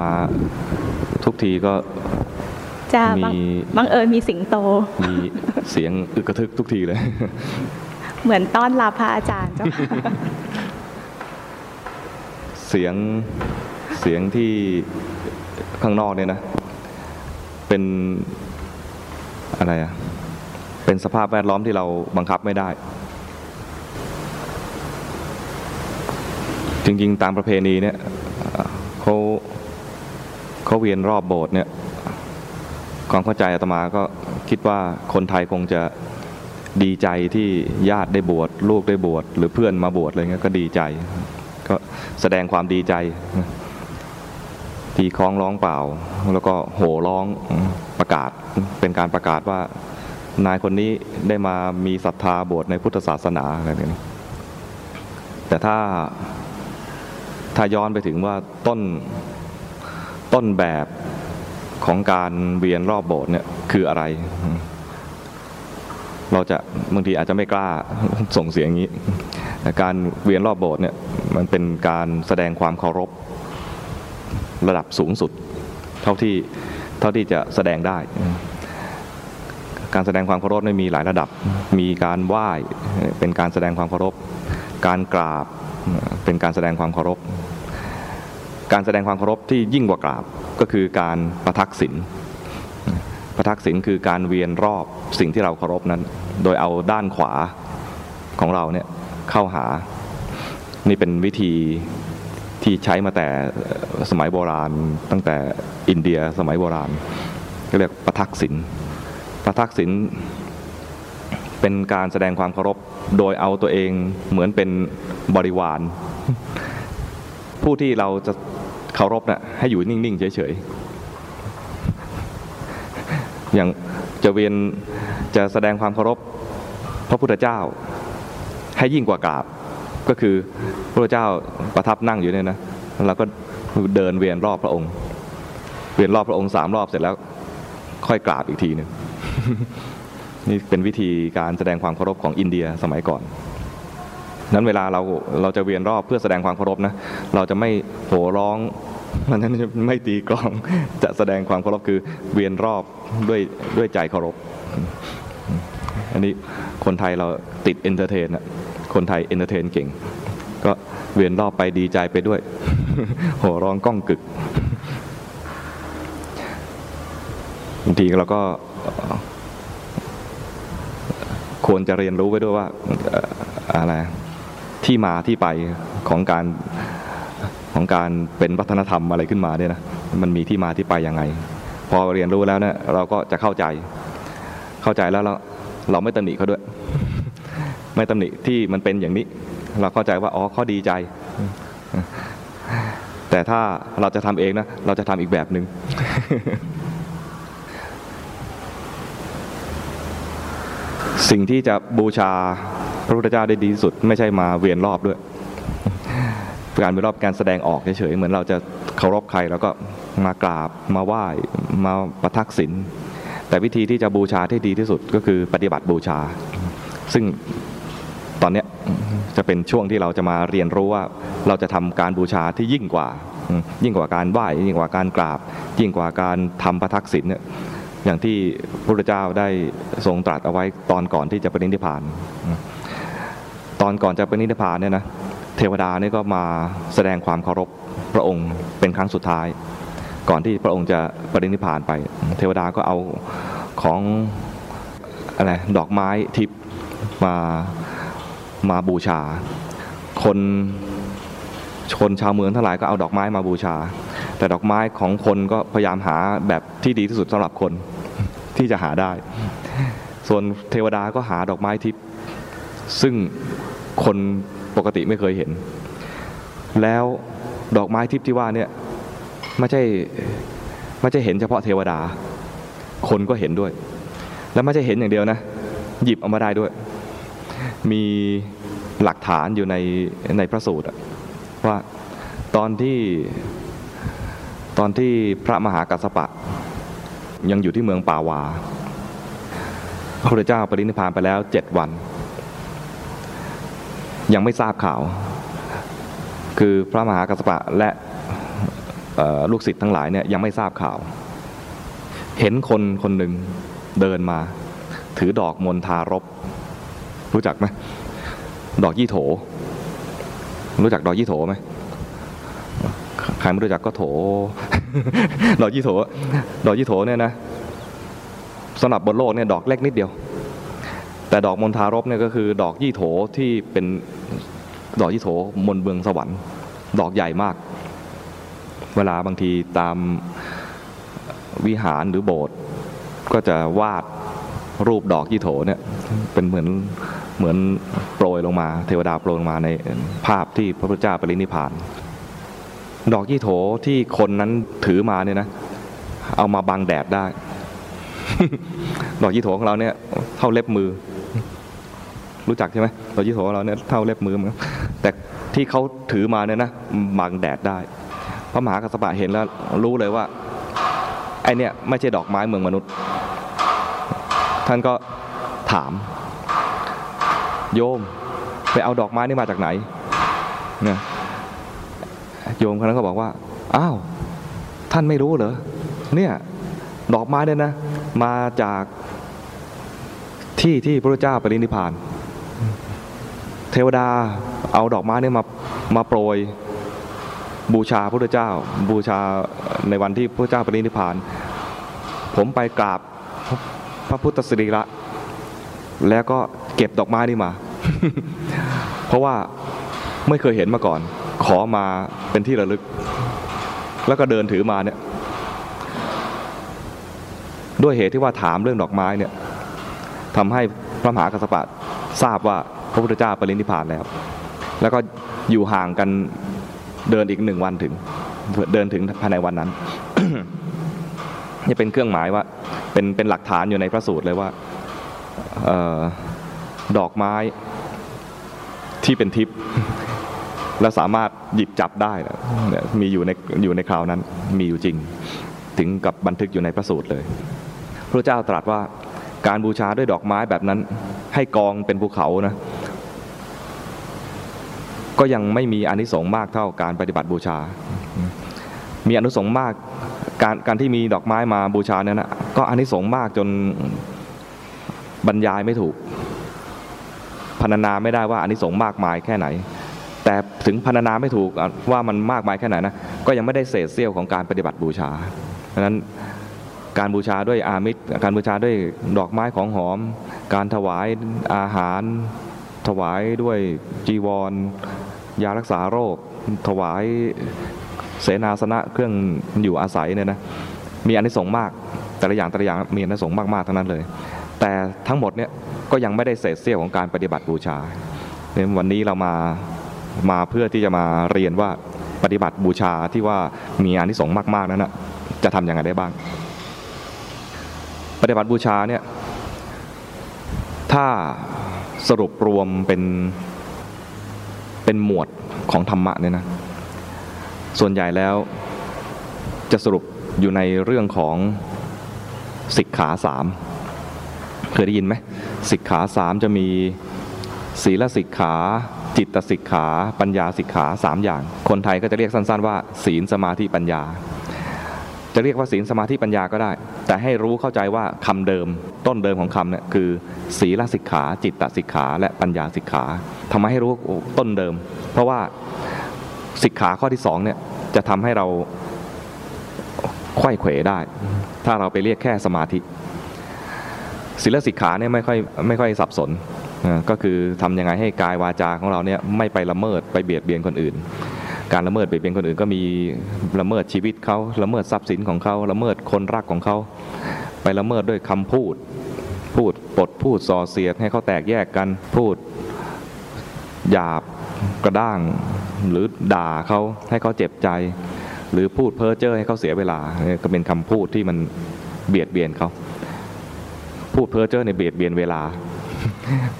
มาทุกทีก็จะบังมีบังเอิญมีสิงโต มีเสียงอึกกระทึกทุกทีเลย เหมือนต้อนรับพระอาจารย์เจ้าค่ะเสียงเสียงที่ข้างนอกเนี่ยนะ เป็นอะไรอะเป็นสภาพแวดล้อมที่เราบังคับไม่ได้ จริง ๆ ตามประเพณีเนี่ยเอ่อเขา เขาเวียนรอบโบสถ์เนี่ยความเข้าใจอาตมาก็คิดว่าคนไทยคงจะดีใจที่ญาติได้บวชลูกได้บวชหรือเพื่อนมาบวชอะไรเงี้ยก็ดีใจ ก็แสดงความดีใจ ตีคล้องร้องเปล่า แล้วก็โห่ร้องประกาศเป็นการประกาศว่านายคนนี้ได้มามีศรัทธาบวชในพุทธศาสนาอะไรแบบนี้แต่ถ้าถ้าย้อนไปถึงว่าต้น ต้นแบบของการเวียนรอบโบสถ์เนี่ยคืออะไร เราจะบางทีอาจจะไม่กล้าส่งเสียงอย่างนี้ การเวียนรอบโบสถ์เนี่ยมันเป็นการแสดงความเคารพระดับสูงสุด เท่าที่เท่าที่จะแสดงได้ การแสดงความเคารพเนี่มีหลายระดับ มีการไหว้เป็นการแสดงความเคารพ การกราบเป็นการแสดงความเคารพ การแสดงความเคารพที่ยิ่งกว่ากราบก็คือการประทักษิณประทักษิณคือการเวียนรอบสิ่งที่เราเคารพนั้น โดยเอาด้านขวาของเราเนี่ยเข้าหา นี่เป็นวิธีที่ใช้มาแต่สมัยโบราณ ตั้งแต่อินเดียสมัยโบราณ ก็เรียกประทักษิณประทักษิณเป็นการแสดงความเคารพโดยเอาตัวเองเหมือนเป็นบริวาร ผู้ที่เราจะ เคารพน่ะให้อยู่นิ่ง ๆ เฉย ๆ อย่างจะเวียนจะแสดงความเคารพพระพุทธเจ้า ให้ยิ่งกว่ากราบ ก็คือพระพุทธเจ้าประทับนั่งอยู่เนี่ยนะเราก็เดินเวียนรอบพระองค์ เวียนรอบพระองค์สามรอบเสร็จแล้ว ค่อยกราบอีกทีหนึ่งนี่เป็นวิธีการแสดงความเคารพของอินเดียสมัยก่อน นั้นเวลาเราเราจะเวียนรอบเพื่อแสดงความเคารพนะเราจะไม่โหร้องมันนั้นไม่ตีกลองจะแสดงความเคารพคือเวียนรอบด้วยด้วยใจเคารพ อันนี้คนไทยเราติด entertain อะคนไทย entertain เก่ง ก็เวียนรอบไปดีใจไปด้วย โห่ร้องก้องกึกบางทีเราก็ควรจะเรียนรู้ไว้ด้วยว่าอะไร ที่มาที่ไปของการของการเป็นวัฒนธรรมอะไรขึ้นมาเนี่ยนะมันมีที่มาที่ไปยังไง พอเรียนรู้แล้วเนี่ยเราก็จะเข้าใจเข้าใจแล้วเราเราไม่ตำหนิเขาด้วย ไม่ตำหนิที่มันเป็นอย่างนี้ เราเข้าใจว่าอ๋อเขาดีใจ แต่ถ้าเราจะทำเองนะเราจะทำอีกแบบหนึ่งสิ่งที่จะบูชา ระพุทธเจ้าได้ดีที่สุด ไม่ใช่มาเวียนรอบด้วย การเวียนรอบการแสดงออกเฉยๆเหมือนเราจะเคารพใครแล้วก็มากราบมาไหว้มาประทักษิณแต่วิธีที่จะบูชาที่ดีที่สุดก็คือปฏิบัติบูชา ซึ่งตอนเนี้ยจะเป็นช่วงที่เราจะมาเรียนรู้ว่าเราจะทำการบูชาที่ยิ่งกว่า ยิ่งกว่าการไหว้ยิ่งกว่าการกราบ ยิ่งกว่าการทำประทักษิณเนี่ยอย่างที่พระพุทธเจ้าได้ทรงตรัสเอาไว้ตอนก่อนที่จะปรินิพพาน ตอนก่อนจะปนิพพานเนี่ยนะเทวดาเนี่ยก็มาแสดงความเคารพพระองค์เป็นครั้งสุดท้าย ก่อนที่พระองค์จะปรินิพพานไป เทวดาก็เอาของอะไรดอกไม้ทิพย์มามาบูชา คนชนชาวเมืองทั้งหลายก็เอาดอกไม้มาบูชา แต่ดอกไม้ของคนก็พยายามหาแบบที่ดีที่สุดสำหรับคนที่จะหาได้ ส่วนเทวดาก็หาดอกไม้ทิพย์ซึ่ง คนปกติไม่เคยเห็น แล้วดอกไม้ทิพย์ที่ว่าเนี่ยไม่ใช่ไม่ใช่เห็นเฉพาะเทวดา คนก็เห็นด้วย แล้วไม่ใช่เห็นอย่างเดียวนะ หยิบเอามาได้ด้วย มีหลักฐานอยู่ในในพระสูตรว่าตอนที่ตอนที่พระมหากัสสปะ ยังอยู่ที่เมืองป่าวาพระพุทธเจ้าปรินิพพานไปแล้วเจ็ดวัน ยังไม่ทราบข่าว คือพระมหากัสปะและลูกศิษย์ทั้งหลายเนี่ยยังไม่ทราบข่าว เห็นคนคนหนึ่งเดินมา ถือดอกมณฑารบ รู้จักไหมดอกยี่โถ รู้จักดอกยี่โถไหมใครไม่รู้จักก็โถ ดอกยี่โถ ดอกยี่โถเนี่ยนะสำหรับบนโลกเนี่ยดอกเล็กนิดเดียว แต่ดอกมณฑารบเนี่ยก็คือดอกยี่โถที่เป็นดอกยี่โถมนเบืองสวรรค์ ดอกใหญ่มาก เวลาบางทีตามวิหารหรือโบสถ์ก็จะวาดรูปดอกยี่โถเนี่ยเป็นเหมือนเหมือนโปรยลงมา เทวดาโปรยลงมาในภาพที่พระพุทธเจ้าปรินิพพาน ดอกยี่โถที่คนนั้นถือมาเนี่ยนะ เอามาบังแดดได้ ดอกยี่โถของเราเนี่ยเท่าเล็บมือ รู้จักใช่ไหมดอกยี่โถเราเนี่ยเท่าเล็บมือมือนกันแต่ที่เขาถือมาเนี่ยนะบังแดดได้ พระมหากัสสปะเห็นแล้วรู้เลยว่าไอเนี่ยไม่ใช่ดอกไม้เมืองมนุษย์ ท่านก็ถาม โยมไปเอาดอกไม้นี่มาจากไหนเนี่ยโยมคนนั้นก็บอกว่าอ้าวท่านไม่รู้เหรอเนี่ยดอกไม้เนี่ยนะ มาจากที่ที่พระเจ้าปรินิพพาน เทวดาเอาดอกไม้เนี่ยมามาโปรยบูชาพระเจ้า บูชาในวันที่พระเจ้าปรินิพพาน ผมไปกราบพระพุทธสิริระแล้วก็เก็บดอกไม้นี่มา เพราะว่าไม่เคยเห็นมาก่อน ขอมาเป็นที่ระลึก แล้วก็เดินถือมาเนี่ย ด้วยเหตุที่ว่าถามเรื่องดอกไม้เนี่ยทำให้พระมหากัสสปะทราบว่า พระพุทธเจ้าปรินิพพานแล้วแล้วก็อยู่ห่างกันเดินอีกหนึ่งวันถึง เดินถึงภายในวันนั้นนี่เป็นเครื่องหมายว่าเป็นเป็นหลักฐานอยู่ในพระสูตรเลยว่าออดอกไม้ที่เป็นทิพย์และสามารถหยิบจับได้เนี่ยมีอยู่ในอยู่ในคราวนั้น มีอยู่จริง ถึงกับบันทึกอยู่ในพระสูตรเลย พระเจ้าตรัสว่าการบูชาด้วยดอกไม้แบบนั้น ให้กองเป็นภูเขานะ ก็ยังไม่มีอนิสงส์มากเท่าการปฏิบัติบูชา มีอนิสงส์มากการการที่มีดอกไม้มาบูชาเนี่ยนะก็อนิสงส์มากจนบรรยายไม่ถูกพรรณนาไม่ได้ว่าอนิสงส์มากมายแค่ไหน แต่ถึงพรรณนาไม่ถูกว่ามันมากมายแค่ไหนนะก็ยังไม่ได้เศษเสี้ยวของการปฏิบัติบูชาเพราะฉะนั้นการบูชาด้วยอามิตรการบูชาด้วยดอกไม้ของหอม การถวายอาหาร ถวายด้วยจีวร ยารักษาโรค ถวายเสนาสนะเครื่องอยู่อาศัยเนี่ยนะมีอานิสงส์มาก แต่ละอย่างแต่ละอย่างมีอานิสงส์มากๆทั้งนั้นเลย แต่ทั้งหมดเนี่ยก็ยังไม่ได้เศษเสี้ยวของการปฏิบัติบูชาเนี่ยวันนี้เรามามาเพื่อที่จะมาเรียนว่าปฏิบัติบูชาที่ว่ามีอานิสงส์มากๆนั้นนะจะทำอย่างไรได้บ้าง ปฏิบัติบูชาเนี่ยถ้า สรุปรวมเป็นเป็นหมวดของธรรมะเนี่ยนะ ส่วนใหญ่แล้วจะสรุปอยู่ในเรื่องของสิกขาสามเคยได้ยินไหมสิกขาสามจะมีศีลสิกขา จิตสิกขา ปัญญาสิกขาสามอย่าง คนไทยก็จะเรียกสั้น ๆ ว่า ศีลสมาธิปัญญา จะเรียกว่าศีลสมาธิปัญญาก็ได้ แต่ให้รู้เข้าใจว่าคำเดิม ต้นเดิมของคำเนี่ยคือ ศีลสิกขา จิตตสิกขา และปัญญาสิกขาทำไมให้รู้ต้นเดิม เพราะว่าสิกขาข้อที่สองเนี่ยจะทำให้เราไข้เขวได้ ถ้าเราไปเรียกแค่สมาธิศีลสิกขาเนี่ยไม่ค่อยไม่ค่อยสับสนก็คือทำยังไงให้กายวาจาของเราเนี่ยไม่ไปละเมิดไปเบียดเบียนคนอื่น การละเมิดเบียดเบียนคนอื่นก็มีละเมิดชีวิตเขาละเมิดทรัพย์สินของเขาละเมิดคนรักของเขาไปละเมิดด้วยคำพูด พูดปดพูดส่อเสียดให้เขาแตกแยกกันพูดหยาบกระด้าง หรือด่าเขาให้เขาเจ็บใจ หรือพูดเพ้อเจ้อให้เขาเสียเวลาก็เป็นคำพูดที่มันเบียดเบียนเขาพูดเพ้อเจ้อในเบียดเบียนเวลา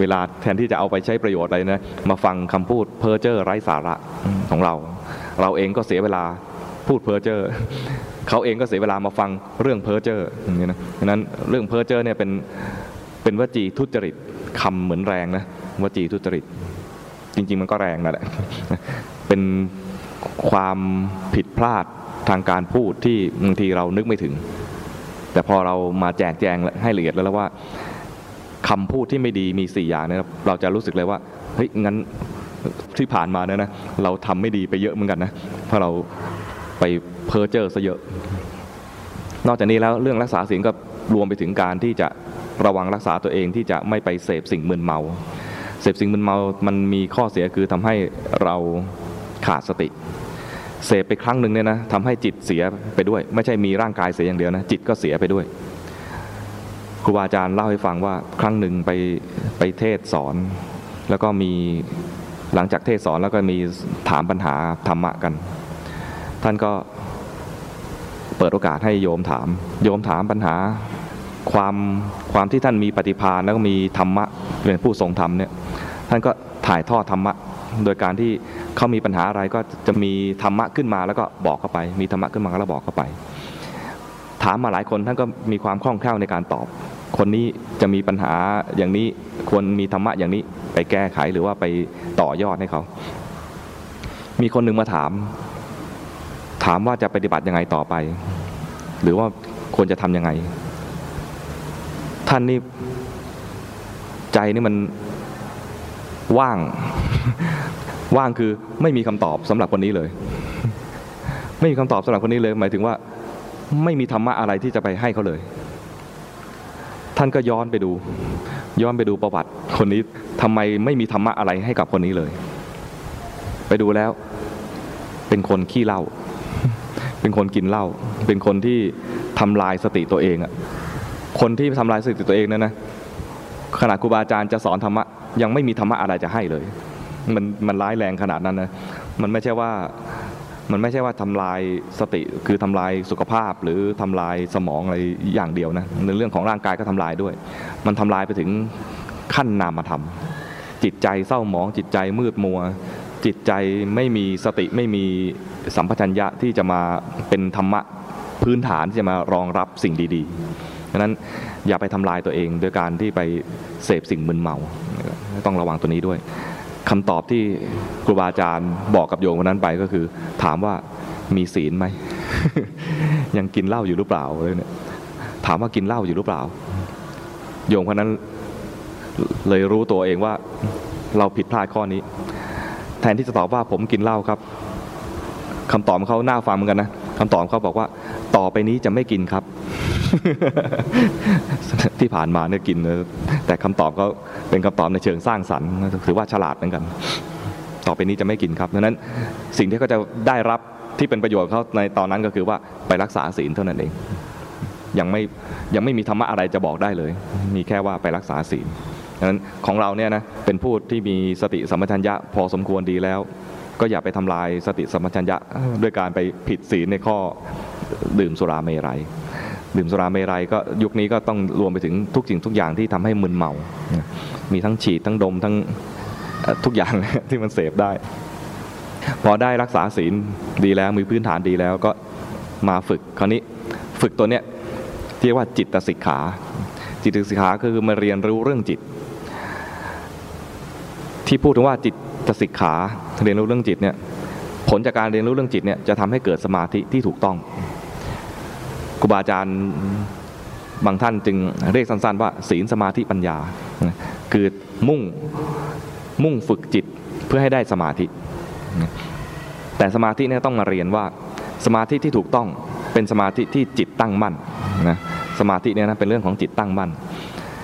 เวลาแทนที่จะเอาไปใช้ประโยชน์อะไรนะมาฟังคำพูดเพ้อเจ้อไร้สาระของเรา เราเองก็เสียเวลาพูดเพ้อเจ้อเขาเองก็เสียเวลามาฟังเรื่องเพ้อเจ้ออย่างนี้นะฉะนั้นเรื่องเพ้อเจ้อเนี่ยเป็นเป็นวจีทุจริตคำเหมือนแรงนะวจีทุจริต จริง ๆ มันก็แรงนั่นแหละเป็นความผิดพลาดทางการพูดที่บางทีเรานึกไม่ถึง แต่พอเรามาแจกแจงให้ละเอียดแล้วว่า คำพูดที่ไม่ดีมีสี่อย่างเนี่ยเราจะรู้สึกเลยว่าเฮ้ยงั้นที่ผ่านมาเนี่ยนะเราทำไม่ดีไปเยอะเหมือนกันนะเพราะเราไปเพ้อเจ้อซะเยอะ นอกจากนี้แล้วเรื่องรักษาศีลก็รวมไปถึงการที่จะระวังรักษาตัวเองที่จะไม่ไปเสพสิ่งมึนเมา เสพสิ่งมึนเมา มันมีข้อเสียคือทำให้เราขาดสติ เสพไปครั้งหนึ่งเนี่ยนะทำให้จิตเสียไปด้วย ไม่ใช่มีร่างกายเสียอย่างเดียวนะ จิตก็เสียไปด้วย ครูบาอาจารย์เล่าให้ฟังว่าครั้งหนึ่งไปไปเทศสอน แล้วก็มีหลังจากเทศสอนแล้วก็มีถามปัญหาธรรมะกัน ท่านก็เปิดโอกาสให้โยมถาม โยมถามปัญหาความความที่ท่านมีปฏิภาณแล้วก็มีธรรมะเป็นผู้ทรงธรรมเนี่ยท่านก็ถ่ายทอดธรรมะ โดยการที่เขามีปัญหาอะไรก็จะมีธรรมะขึ้นมาแล้วก็บอกเข้าไป มีธรรมะขึ้นมาแล้วบอกเข้าไป ถามมาหลายคนท่านก็มีความคล่องแคล่วในการตอบ คนนี้จะมีปัญหาอย่างนี้ควรมีธรรมะอย่างนี้ไปแก้ไขหรือว่าไปต่อยอดให้เขา มีคนหนึ่งมาถาม ถามว่าจะปฏิบัติยังไงต่อไป หรือว่าควรจะทำยังไง ท่านนี่ใจนี่มันว่าง ว่างคือไม่มีคำตอบสำหรับคนนี้เลย ไม่มีคำตอบสำหรับคนนี้เลย หมายถึงว่า ไม่มีธรรมะอะไรที่จะไปให้เขาเลย ท่านก็ย้อนไปดู ย้อนไปดูประวัติคนนี้ทำไมไม่มีธรรมะอะไรให้กับคนนี้เลย ไปดูแล้ว เป็นคนขี้เหล้าเป็นคนกินเหล้าเป็นคนที่ทำลายสติตัวเองอะคนที่ทำลายสติตัวเองนั่นนะขณะครูบาอาจารย์จะสอนธรรมะยังไม่มีธรรมะอะไรจะให้เลย มันมันร้ายแรงขนาดนั้นนะมันไม่ใช่ว่า มันไม่ใช่ว่าทำลายสติคือทำลายสุขภาพ หรือทำลายสมองอะไรอย่างเดียวนะในเรื่องของร่างกายก็ทำลายด้วย มันทำลายไปถึงขั้นนามธรรมจิตใจเศร้าหมองจิตใจมืดมัว จิตใจไม่มีสติไม่มีสัมปชัญญะที่จะมาเป็นธรรมะพื้นฐานที่จะมารองรับสิ่งดีๆดังนั้นอย่าไปทำลายตัวเองโดยการที่ไปเสพสิ่งมึนเมา ต้องระวังตัวนี้ด้วย คำตอบที่ครูบาอาจารย์บอกกับโยมคนนั้นไปก็คือ ถามว่ามีศีลไหม ยังกินเหล้าอยู่หรือเปล่าเลยเนี่ยถามว่ากินเหล้าอยู่หรือเปล่า โยมคนนั้นเลยรู้ตัวเองว่าเราผิดพลาดข้อนี้ แทนที่จะตอบว่าผมกินเหล้าครับคำตอบของเขาหน้าฟังเหมือนกันนะ คำตอบเขาบอกว่า ต่อไปนี้จะไม่กินครับ ที่ผ่านมาเนี่ยกินนะแต่คำตอบเขาเป็นคำตอบในเชิงสร้างสรรค์ถือว่าฉลาดเหมือนกัน ต่อไปนี้จะไม่กินครับดังนั้นสิ่งที่เขาจะได้รับที่เป็นประโยชน์เขาในตอนนั้นก็คือว่าไปรักษาศีลเท่านั้นเอง ยังไม่ยังไม่มีธรรมะอะไรจะบอกได้เลย มีแค่ว่าไปรักษาศีลดังนั้นของเราเนี่ยนะเป็นผู้ที่มีสติสัมปชัญญะพอสมควรดีแล้ว ก็อย่าไปทำลายสติสัมปชัญญะด้วยการไปผิดศีลในข้อดื่มสุราเมรัยดื่มสุราเมรัยก็ยุคนี้ก็ต้องรวมไปถึงทุกสิ่งทุกอย่างที่ทำให้มึนเมา มีทั้งฉีดทั้งดมทั้งเอ่อทุกอย่างที่มันเสพได้ พอได้รักษาศีลดีแล้วมีพื้นฐานดีแล้วก็มาฝึกคราวนี้ฝึกตัวเนี้ยที่เรียกว่าจิตสิกขา จิตสิกขาคือมาเรียนรู้เรื่องจิต ที่พูดถึงว่าจิตจะสิกขาเรียนรู้เรื่องจิตเนี่ยผลจากการเรียนรู้เรื่องจิตเนี่ยจะทำให้เกิดสมาธิที่ถูกต้องครูบาอาจารย์บางท่านจึงเรียกสั้นๆว่า ศีลสมาธิปัญญา คือมุ่งมุ่งฝึกจิตเพื่อให้ได้สมาธิ แต่สมาธิเนี่ยต้องมาเรียนว่าสมาธิที่ถูกต้องเป็นสมาธิที่จิตตั้งมั่นนะสมาธิเนี่ยนะเป็นเรื่องของจิตตั้งมั่น